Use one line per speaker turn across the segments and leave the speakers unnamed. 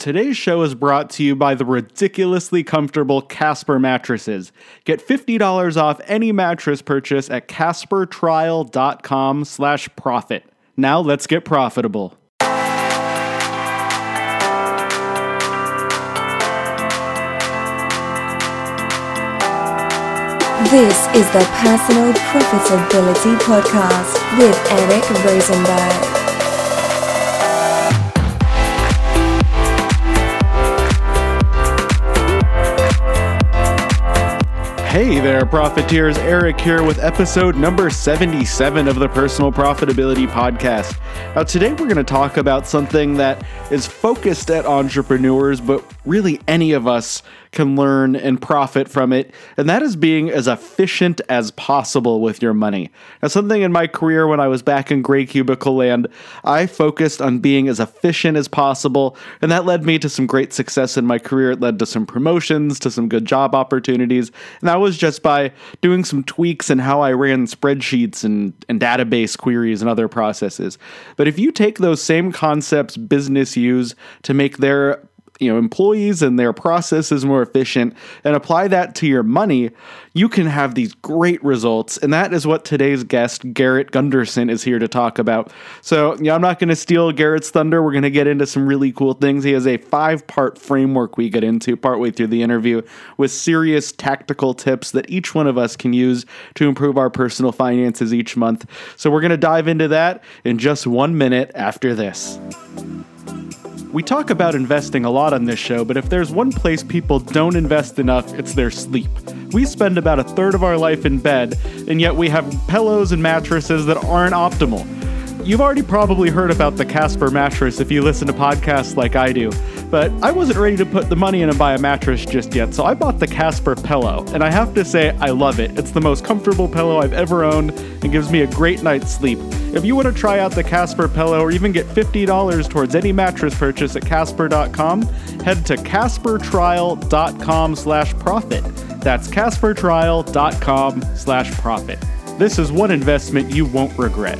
Today's show is brought to you by the ridiculously comfortable Casper mattresses. Get $50 off any mattress purchase at caspertrial.com slash profit. Now let's get profitable.
This is the Personal Profitability Podcast with Eric Rosenberg.
Hey there, profiteers. Eric here with episode number 77 of the Personal Profitability Podcast. Now, today we're going to talk about something that is focused at entrepreneurs, but really any of us can learn and profit from it, and that is being as efficient as possible with your money. Now, something in my career when I was back in gray cubicle land, I focused on being as efficient as possible, and that led me to some great success in my career. It led to some promotions, to some good job opportunities, and that was just by doing some tweaks in how I ran spreadsheets and, and database queries and other processes. But if you take those same concepts business use to make their you know employees and their processes more efficient and apply that to your money you can have these great results. And that is what today's guest garrett gunderson is here to talk about. So i'm not going to steal garrett's thunder. We're going to get into some really cool things. He has a five part framework we get into partway through the interview with serious tactical tips that each one of us can use to improve our personal finances each month. So we're going to dive into that in just one minute after this we talk about investing a lot on this show, but if there's one place people don't invest enough, it's their sleep. We spend about a third of our life in bed, and yet we have pillows and mattresses that aren't optimal. You've already probably heard about the Casper mattress if you listen to podcasts like I do, but I wasn't ready to put the money in and buy a mattress just yet, so I bought the Casper pillow, and I have to say, I love it. It's the most comfortable pillow I've ever owned and gives me a great night's sleep. If you want to try out the Casper pillow or even get $50 towards any mattress purchase at casper.com, head to caspertrial.com slash profit. That's caspertrial.com slash profit. This is one investment you won't regret.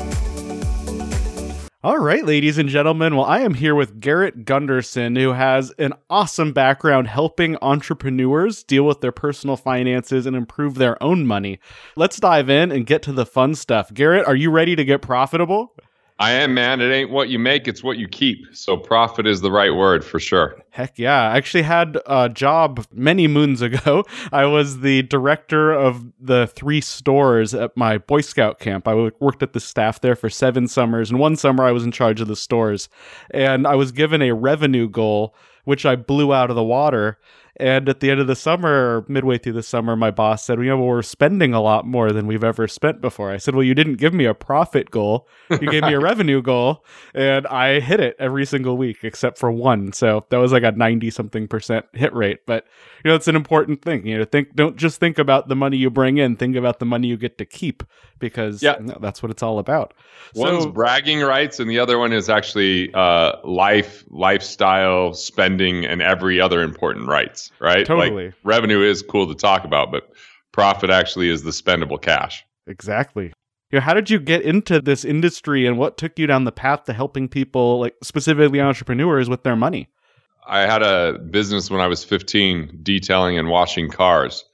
All right, ladies and gentlemen. Well, I am here with Garrett Gunderson, who has an awesome background helping entrepreneurs deal with their personal finances and improve their own money. Let's dive in and get to the fun stuff. Garrett, are you ready to get profitable?
I am, man. It ain't what you make, it's what you keep. So profit is the right word for sure.
Heck yeah. I actually had a job many moons ago. I was the director of the three stores at my Boy Scout camp. I worked at the staff there for seven summers, and one summer I was in charge of the stores. And I was given a revenue goal, which I blew out of the water. And at the end of the summer, or midway through the summer, my boss said, well, you know, we're spending a lot more than we've ever spent before. I said, well, you didn't give me a profit goal. You gave me a revenue goal. And I hit it every single week except for one. So that was like a 90 something percent hit rate. But, you know, it's an important thing. You know, think, don't just think about the money you bring in, think about the money you get to keep because yeah. You know, that's what it's all about.
One's so, bragging rights and the other one is actually uh, life, lifestyle, spending, and every other important rights right?
Totally.
Like revenue is cool to talk about, but profit actually is the spendable cash.
Exactly. You know, how did you get into this industry and what took you down the path to helping people, like specifically entrepreneurs, with their money?
I had a business when I was 15 detailing and washing cars.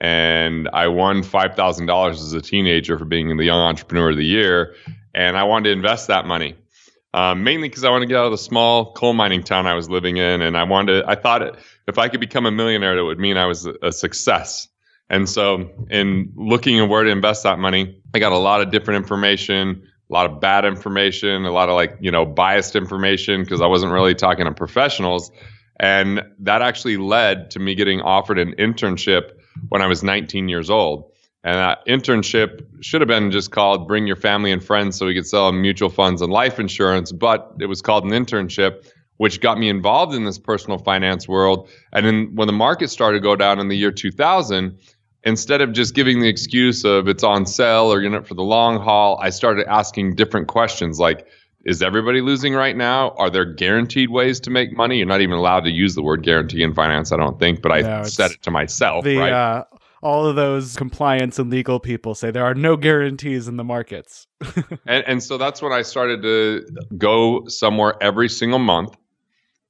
And I won $5,000 as a teenager for being the Young Entrepreneur of the Year. And I wanted to invest that money um, mainly because I wanted to get out of the small coal mining town I was living in, and I wanted. I thought if I could become a millionaire, that would mean I was a success. And so, in looking at where to invest that money, I got a lot of different information, a lot of bad information, a lot of like you know biased information because I wasn't really talking to professionals, and that actually led to me getting offered an internship when I was 19 years old. And that internship should have been just called Bring Your Family and Friends so we could sell them mutual funds and life insurance, but it was called an internship, which got me involved in this personal finance world. And then when the market started to go down in the year 2000, instead of just giving the excuse of it's on sale or you're in it for the long haul, I started asking different questions like, is everybody losing right now? Are there guaranteed ways to make money? You're not even allowed to use the word guarantee in finance, I don't think, but I no, said it to myself.
The,
right?
Uh, all of those compliance and legal people say there are no guarantees in the markets.
and, and so that's when I started to go somewhere every single month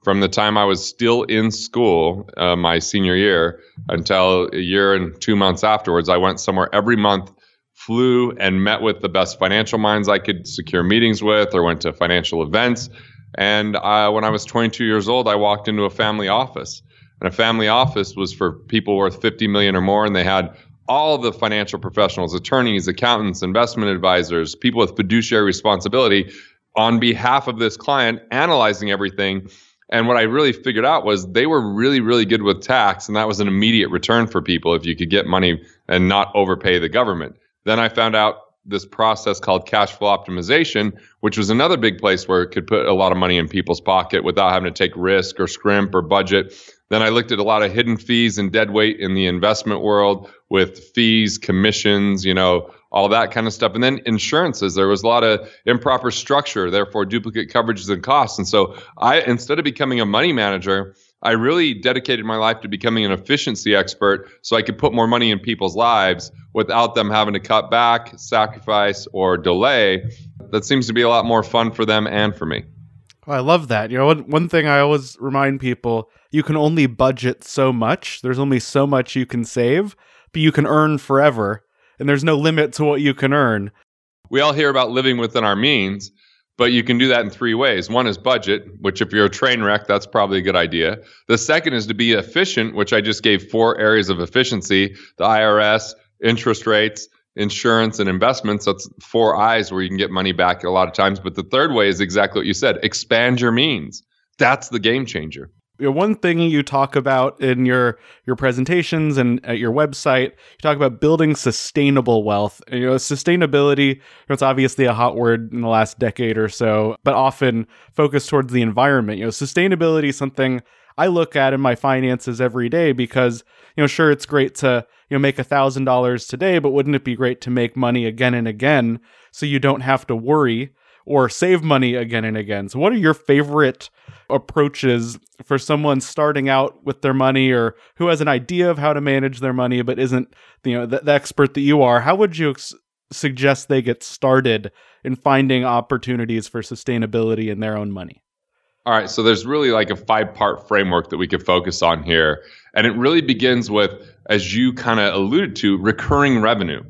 from the time I was still in school, uh, my senior year, until a year and two months afterwards. I went somewhere every month, flew and met with the best financial minds I could secure meetings with, or went to financial events. And uh, when I was 22 years old, I walked into a family office. And a family office was for people worth 50 million or more, and they had all the financial professionals, attorneys, accountants, investment advisors, people with fiduciary responsibility on behalf of this client, analyzing everything. And what I really figured out was they were really, really good with tax, and that was an immediate return for people if you could get money and not overpay the government. Then I found out this process called cash flow optimization, which was another big place where it could put a lot of money in people's pocket without having to take risk or scrimp or budget. Then I looked at a lot of hidden fees and dead weight in the investment world with fees, commissions, you know, all that kind of stuff. And then insurances, there was a lot of improper structure, therefore duplicate coverages and costs. And so I, instead of becoming a money manager, I really dedicated my life to becoming an efficiency expert so I could put more money in people's lives without them having to cut back, sacrifice, or delay. That seems to be a lot more fun for them and for me.
I love that. You know, one, one thing I always remind people you can only budget so much, there's only so much you can save, but you can earn forever, and there's no limit to what you can earn.
We all hear about living within our means, but you can do that in three ways. One is budget, which if you're a train wreck, that's probably a good idea. The second is to be efficient, which I just gave four areas of efficiency the IRS, interest rates, insurance, and investments. That's four eyes where you can get money back a lot of times. But the third way is exactly what you said expand your means. That's the game changer
one thing you talk about in your your presentations and at your website, you talk about building sustainable wealth. You know, sustainability, it's obviously a hot word in the last decade or so, but often focused towards the environment. You know, sustainability is something I look at in my finances every day because, you know, sure it's great to, you know, make a thousand dollars today, but wouldn't it be great to make money again and again so you don't have to worry or save money again and again? So what are your favorite approaches for someone starting out with their money or who has an idea of how to manage their money but isn't you know the, the expert that you are how would you ex- suggest they get started in finding opportunities for sustainability in their own money
all right so there's really like a five part framework that we could focus on here and it really begins with as you kind of alluded to recurring revenue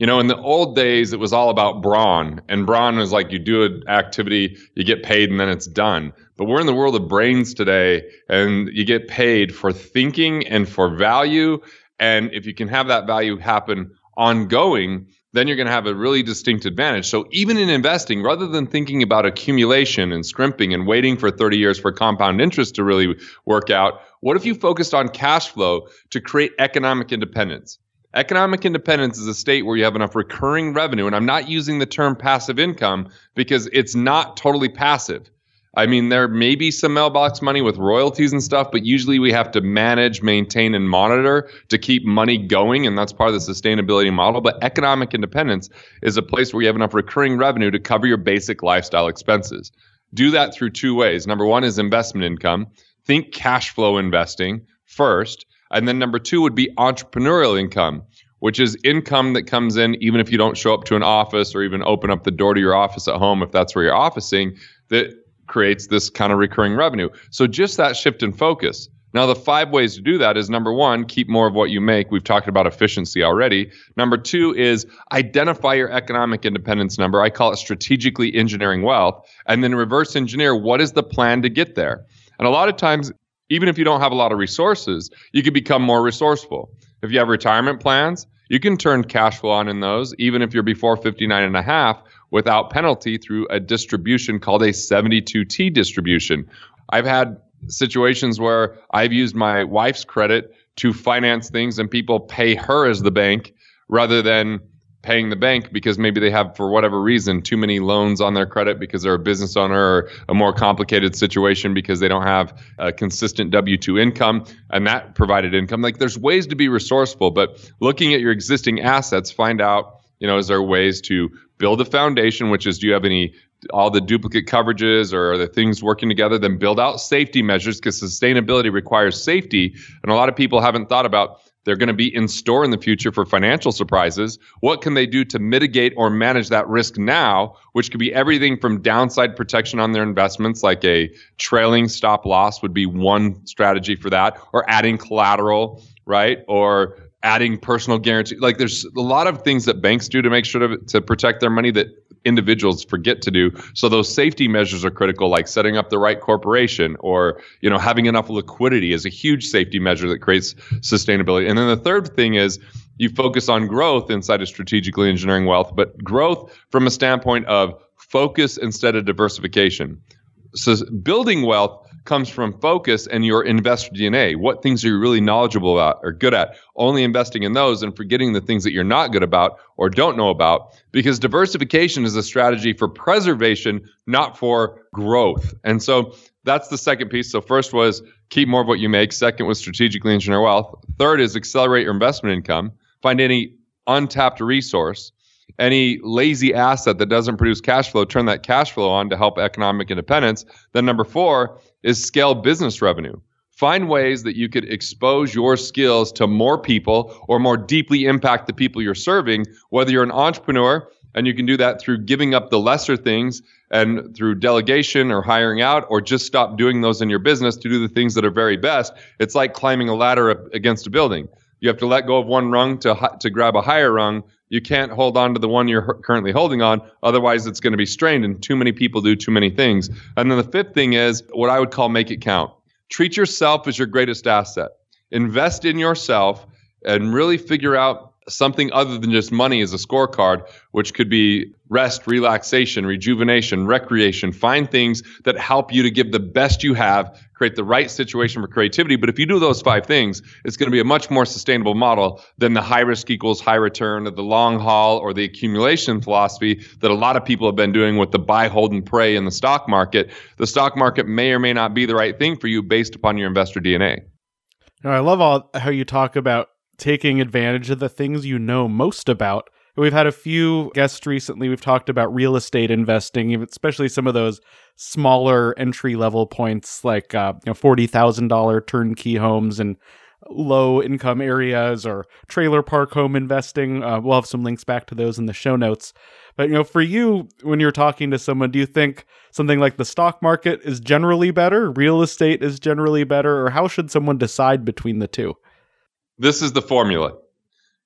you know, in the old days, it was all about brawn, and brawn was like you do an activity, you get paid, and then it's done. But we're in the world of brains today, and you get paid for thinking and for value. And if you can have that value happen ongoing, then you're going to have a really distinct advantage. So even in investing, rather than thinking about accumulation and scrimping and waiting for 30 years for compound interest to really work out, what if you focused on cash flow to create economic independence? Economic independence is a state where you have enough recurring revenue. And I'm not using the term passive income because it's not totally passive. I mean, there may be some mailbox money with royalties and stuff, but usually we have to manage, maintain, and monitor to keep money going. And that's part of the sustainability model. But economic independence is a place where you have enough recurring revenue to cover your basic lifestyle expenses. Do that through two ways. Number one is investment income. Think cash flow investing first. And then number two would be entrepreneurial income, which is income that comes in even if you don't show up to an office or even open up the door to your office at home if that's where you're officing, that creates this kind of recurring revenue. So just that shift in focus. Now, the five ways to do that is number one, keep more of what you make. We've talked about efficiency already. Number two is identify your economic independence number. I call it strategically engineering wealth. And then reverse engineer what is the plan to get there? And a lot of times even if you don't have a lot of resources, you can become more resourceful. If you have retirement plans, you can turn cash flow on in those, even if you're before 59 and a half without penalty through a distribution called a 72T distribution. I've had situations where I've used my wife's credit to finance things and people pay her as the bank rather than paying the bank because maybe they have, for whatever reason, too many loans on their credit because they're a business owner or a more complicated situation because they don't have a consistent W 2 income and that provided income. Like there's ways to be resourceful, but looking at your existing assets, find out, you know, is there ways to build a foundation, which is do you have any all the duplicate coverages or are the things working together then build out safety measures because sustainability requires safety and a lot of people haven't thought about They're going to be in store in the future for financial surprises. What can they do to mitigate or manage that risk now, which could be everything from downside protection on their investments, like a trailing stop loss would be one strategy for that, or adding collateral, right? Or adding personal guarantee. Like there's a lot of things that banks do to make sure to, to protect their money that individuals forget to do. So those safety measures are critical, like setting up the right corporation or you know having enough liquidity is a huge safety measure that creates sustainability. And then the third thing is you focus on growth inside of strategically engineering wealth, but growth from a standpoint of focus instead of diversification. So building wealth comes from focus and your investor DNA. What things are you really knowledgeable about or good at? Only investing in those and forgetting the things that you're not good about or don't know about. Because diversification is a strategy for preservation, not for growth. And so that's the second piece. So first was keep more of what you make. Second was strategically engineer wealth. Third is accelerate your investment income. Find any untapped resource any lazy asset that doesn't produce cash flow, turn that cash flow on to help economic independence. Then number four is scale business revenue. Find ways that you could expose your skills to more people or more deeply impact the people you're serving, whether you're an entrepreneur and you can do that through giving up the lesser things and through delegation or hiring out or just stop doing those in your business to do the things that are very best. It's like climbing a ladder against a building. You have to let go of one rung to to grab a higher rung you can't hold on to the one you're currently holding on. Otherwise, it's going to be strained, and too many people do too many things. And then the fifth thing is what I would call make it count. Treat yourself as your greatest asset. Invest in yourself and really figure out something other than just money as a scorecard, which could be rest, relaxation, rejuvenation, recreation. Find things that help you to give the best you have, create the right situation for creativity. But if you do those five things, it's going to be a much more sustainable model than the high risk equals high return or the long haul or the accumulation philosophy that a lot of people have been doing with the buy, hold, and pray in the stock market. The stock market may or may not be the right thing for you based upon your investor DNA.
Now, I love all how you talk about taking advantage of the things you know most about. We've had a few guests recently. We've talked about real estate investing, especially some of those smaller entry level points, like uh, you know forty thousand dollar turnkey homes and low income areas, or trailer park home investing. Uh, we'll have some links back to those in the show notes. But you know, for you, when you're talking to someone, do you think something like the stock market is generally better, real estate is generally better, or how should someone decide between the two?
This is the formula.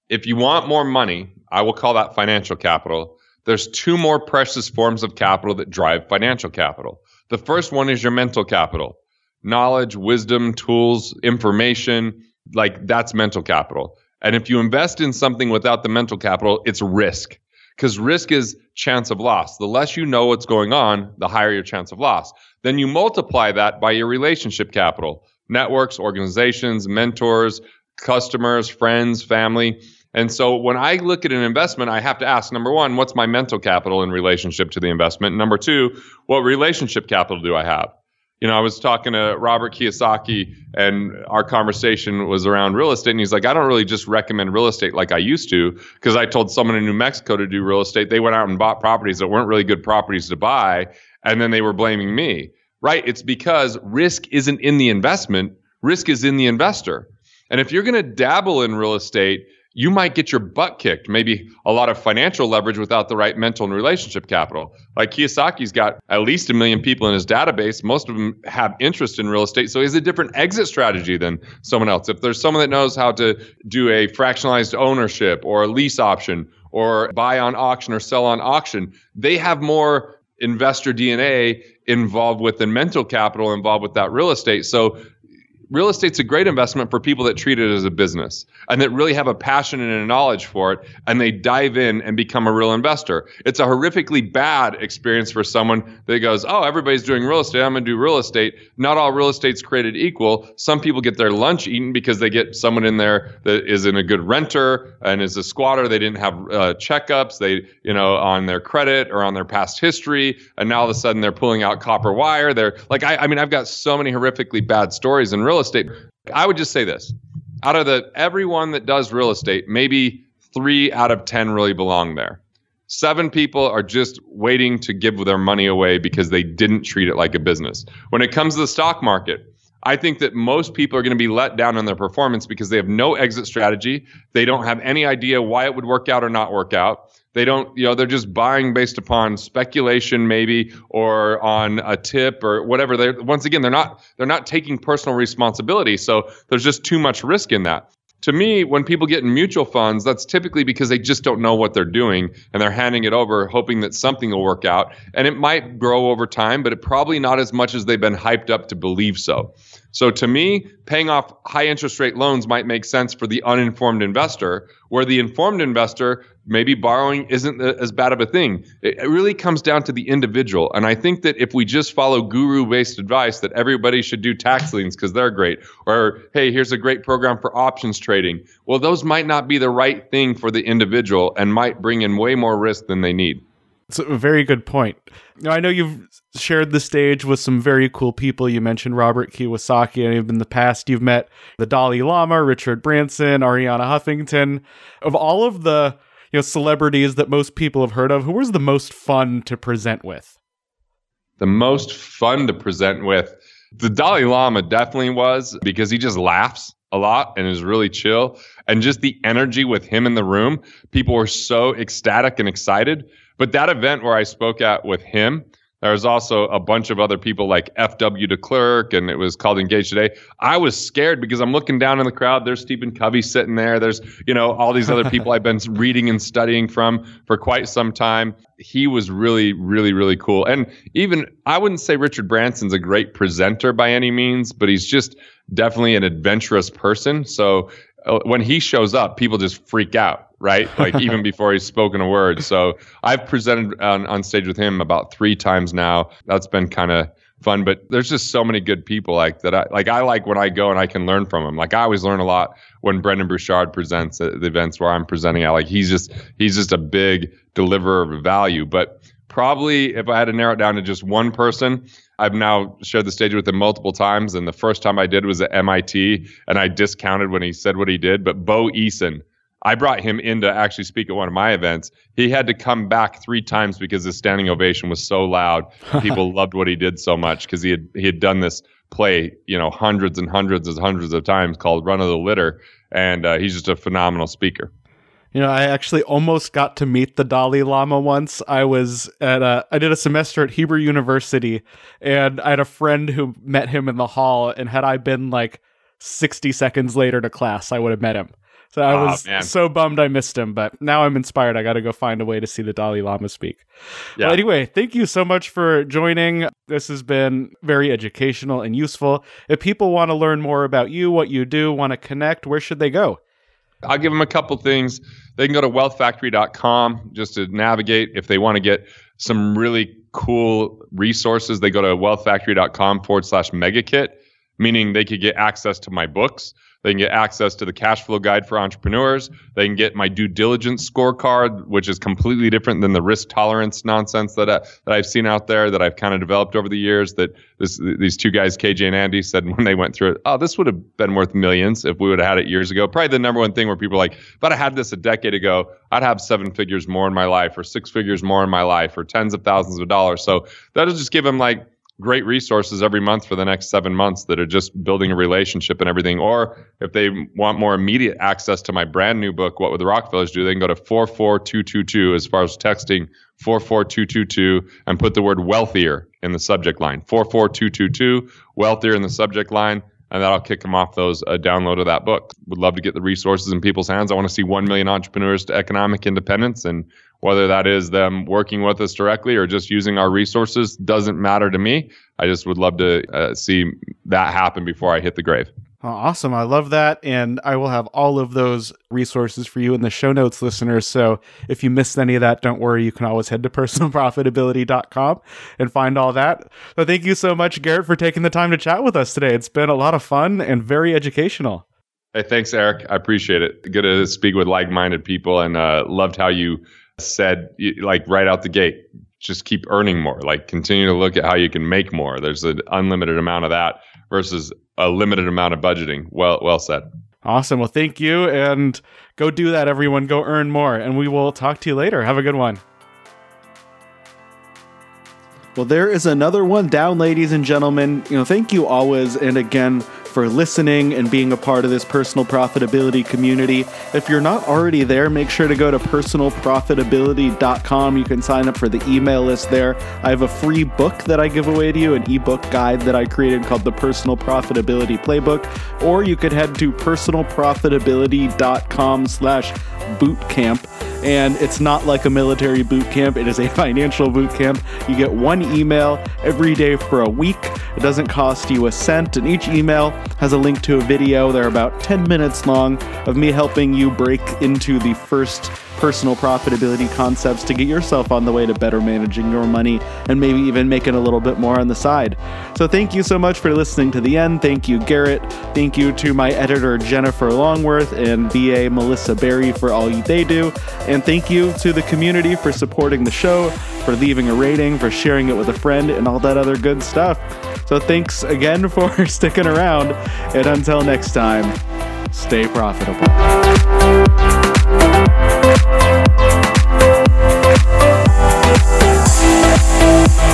If you want more money, I will call that financial capital. There's two more precious forms of capital that drive financial capital. The first one is your mental capital knowledge, wisdom, tools, information. Like that's mental capital. And if you invest in something without the mental capital, it's risk because risk is chance of loss. The less you know what's going on, the higher your chance of loss. Then you multiply that by your relationship capital networks, organizations, mentors, customers, friends, family. And so when I look at an investment, I have to ask number one, what's my mental capital in relationship to the investment? Number two, what relationship capital do I have? You know, I was talking to Robert Kiyosaki, and our conversation was around real estate. And he's like, I don't really just recommend real estate like I used to, because I told someone in New Mexico to do real estate. They went out and bought properties that weren't really good properties to buy, and then they were blaming me. Right? It's because risk isn't in the investment, risk is in the investor. And if you're going to dabble in real estate, you might get your butt kicked, maybe a lot of financial leverage without the right mental and relationship capital. Like Kiyosaki's got at least a million people in his database. Most of them have interest in real estate. So he's a different exit strategy than someone else. If there's someone that knows how to do a fractionalized ownership or a lease option or buy on auction or sell on auction, they have more investor DNA involved with the mental capital involved with that real estate. So real estate's a great investment for people that treat it as a business and that really have a passion and a knowledge for it and they dive in and become a real investor. It's a horrifically bad experience for someone that goes, "Oh, everybody's doing real estate. I'm going to do real estate." Not all real estate's created equal. Some people get their lunch eaten because they get someone in there that is in a good renter and is a squatter. They didn't have uh, checkups, they, you know, on their credit or on their past history, and now all of a sudden they're pulling out copper wire. They're like I, I mean, I've got so many horrifically bad stories in real real estate. I would just say this out of the everyone that does real estate, maybe three out of 10 really belong there. Seven people are just waiting to give their money away because they didn't treat it like a business. When it comes to the stock market, I think that most people are going to be let down on their performance because they have no exit strategy. They don't have any idea why it would work out or not work out. They don't, you know, they're just buying based upon speculation, maybe, or on a tip or whatever. They're once again, they're not they're not taking personal responsibility. So there's just too much risk in that to me, when people get in mutual funds, that's typically because they just don't know what they're doing and they're handing it over, hoping that something will work out. And it might grow over time, but it probably not as much as they've been hyped up to believe so. So to me, paying off high interest rate loans might make sense for the uninformed investor, where the informed investor maybe borrowing isn't as bad of a thing. It really comes down to the individual. And I think that if we just follow guru based advice that everybody should do tax liens because they're great, or hey, here's a great program for options trading, well, those might not be the right thing for the individual and might bring in way more risk than they need.
It's a very good point. Now, I know you've shared the stage with some very cool people. You mentioned Robert Kiyosaki, and in the past, you've met the Dalai Lama, Richard Branson, Arianna Huffington. Of all of the you know celebrities that most people have heard of, who was the most fun to present with?
The most fun to present with, the Dalai Lama definitely was because he just laughs a lot and is really chill, and just the energy with him in the room, people were so ecstatic and excited. But that event where I spoke at with him, there was also a bunch of other people like F.W. de Klerk, and it was called Engage Today. I was scared because I'm looking down in the crowd. There's Stephen Covey sitting there. There's, you know, all these other people I've been reading and studying from for quite some time. He was really, really, really cool. And even, I wouldn't say Richard Branson's a great presenter by any means, but he's just definitely an adventurous person. So uh, when he shows up, people just freak out right? Like even before he's spoken a word. So I've presented on, on stage with him about three times now. That's been kind of fun, but there's just so many good people like that. I like, I like when I go and I can learn from them. Like I always learn a lot when Brendon Burchard presents at the events where I'm presenting at, like he's just, he's just a big deliverer of value, but probably if I had to narrow it down to just one person, I've now shared the stage with him multiple times. And the first time I did was at MIT and I discounted when he said what he did, but Bo Eason I brought him in to actually speak at one of my events. He had to come back three times because his standing ovation was so loud. People loved what he did so much because he had he had done this play, you know, hundreds and hundreds and hundreds of times called Runt of the Litter, and uh, he's just a phenomenal speaker.
You know, I actually almost got to meet the Dalai Lama once. I was at a, I did a semester at Hebrew University, and I had a friend who met him in the hall. And had I been like 60 seconds later to class, I would have met him. So I was oh, so bummed I missed him, but now I'm inspired. I got to go find a way to see the Dalai Lama speak. Yeah. Well, anyway, thank you so much for joining. This has been very educational and useful. If people want to learn more about you, what you do, want to connect, where should they go?
I'll give them a couple things. They can go to wealthfactory.com just to navigate. If they want to get some really cool resources, they go to wealthfactory.com forward slash megakit, meaning they could get access to my books. They can get access to the cash flow guide for entrepreneurs. They can get my due diligence scorecard, which is completely different than the risk tolerance nonsense that, I, that I've seen out there that I've kind of developed over the years. That this, these two guys, KJ and Andy, said when they went through it, oh, this would have been worth millions if we would have had it years ago. Probably the number one thing where people are like, if I had this a decade ago, I'd have seven figures more in my life, or six figures more in my life, or tens of thousands of dollars. So that'll just give them like great resources every month for the next seven months that are just building a relationship and everything. Or if they want more immediate access to my brand new book, What Would the Rockefellers Do? They can go to 44222 as far as texting 44222 and put the word wealthier in the subject line. 44222, wealthier in the subject line. And that'll kick them off those uh, download of that book. Would love to get the resources in people's hands. I want to see 1 million entrepreneurs to economic independence and whether that is them working with us directly or just using our resources doesn't matter to me. I just would love to uh, see that happen before I hit the grave.
Oh, awesome. I love that. And I will have all of those resources for you in the show notes, listeners. So if you missed any of that, don't worry. You can always head to personalprofitability.com and find all that. So thank you so much, Garrett, for taking the time to chat with us today. It's been a lot of fun and very educational.
Hey, thanks, Eric. I appreciate it. Good to speak with like minded people and uh, loved how you said like right out the gate just keep earning more. Like continue to look at how you can make more. There's an unlimited amount of that versus a limited amount of budgeting. Well well said.
Awesome. Well thank you and go do that everyone. Go earn more and we will talk to you later. Have a good one. Well, there is another one down, ladies and gentlemen. You know, thank you always and again for listening and being a part of this personal profitability community. If you're not already there, make sure to go to personalprofitability.com. You can sign up for the email list there. I have a free book that I give away to you, an ebook guide that I created called the Personal Profitability Playbook. Or you could head to personalprofitability.com slash bootcamp and it's not like a military boot camp. It is a financial boot camp. You get one email every day for a week. It doesn't cost you a cent, and each email has a link to a video. They're about 10 minutes long of me helping you break into the first personal profitability concepts to get yourself on the way to better managing your money and maybe even making a little bit more on the side. So, thank you so much for listening to the end. Thank you, Garrett. Thank you to my editor, Jennifer Longworth, and VA Melissa Berry for all they do. And thank you to the community for supporting the show, for leaving a rating, for sharing it with a friend, and all that other good stuff. So, thanks again for sticking around. And until next time, stay profitable. Thank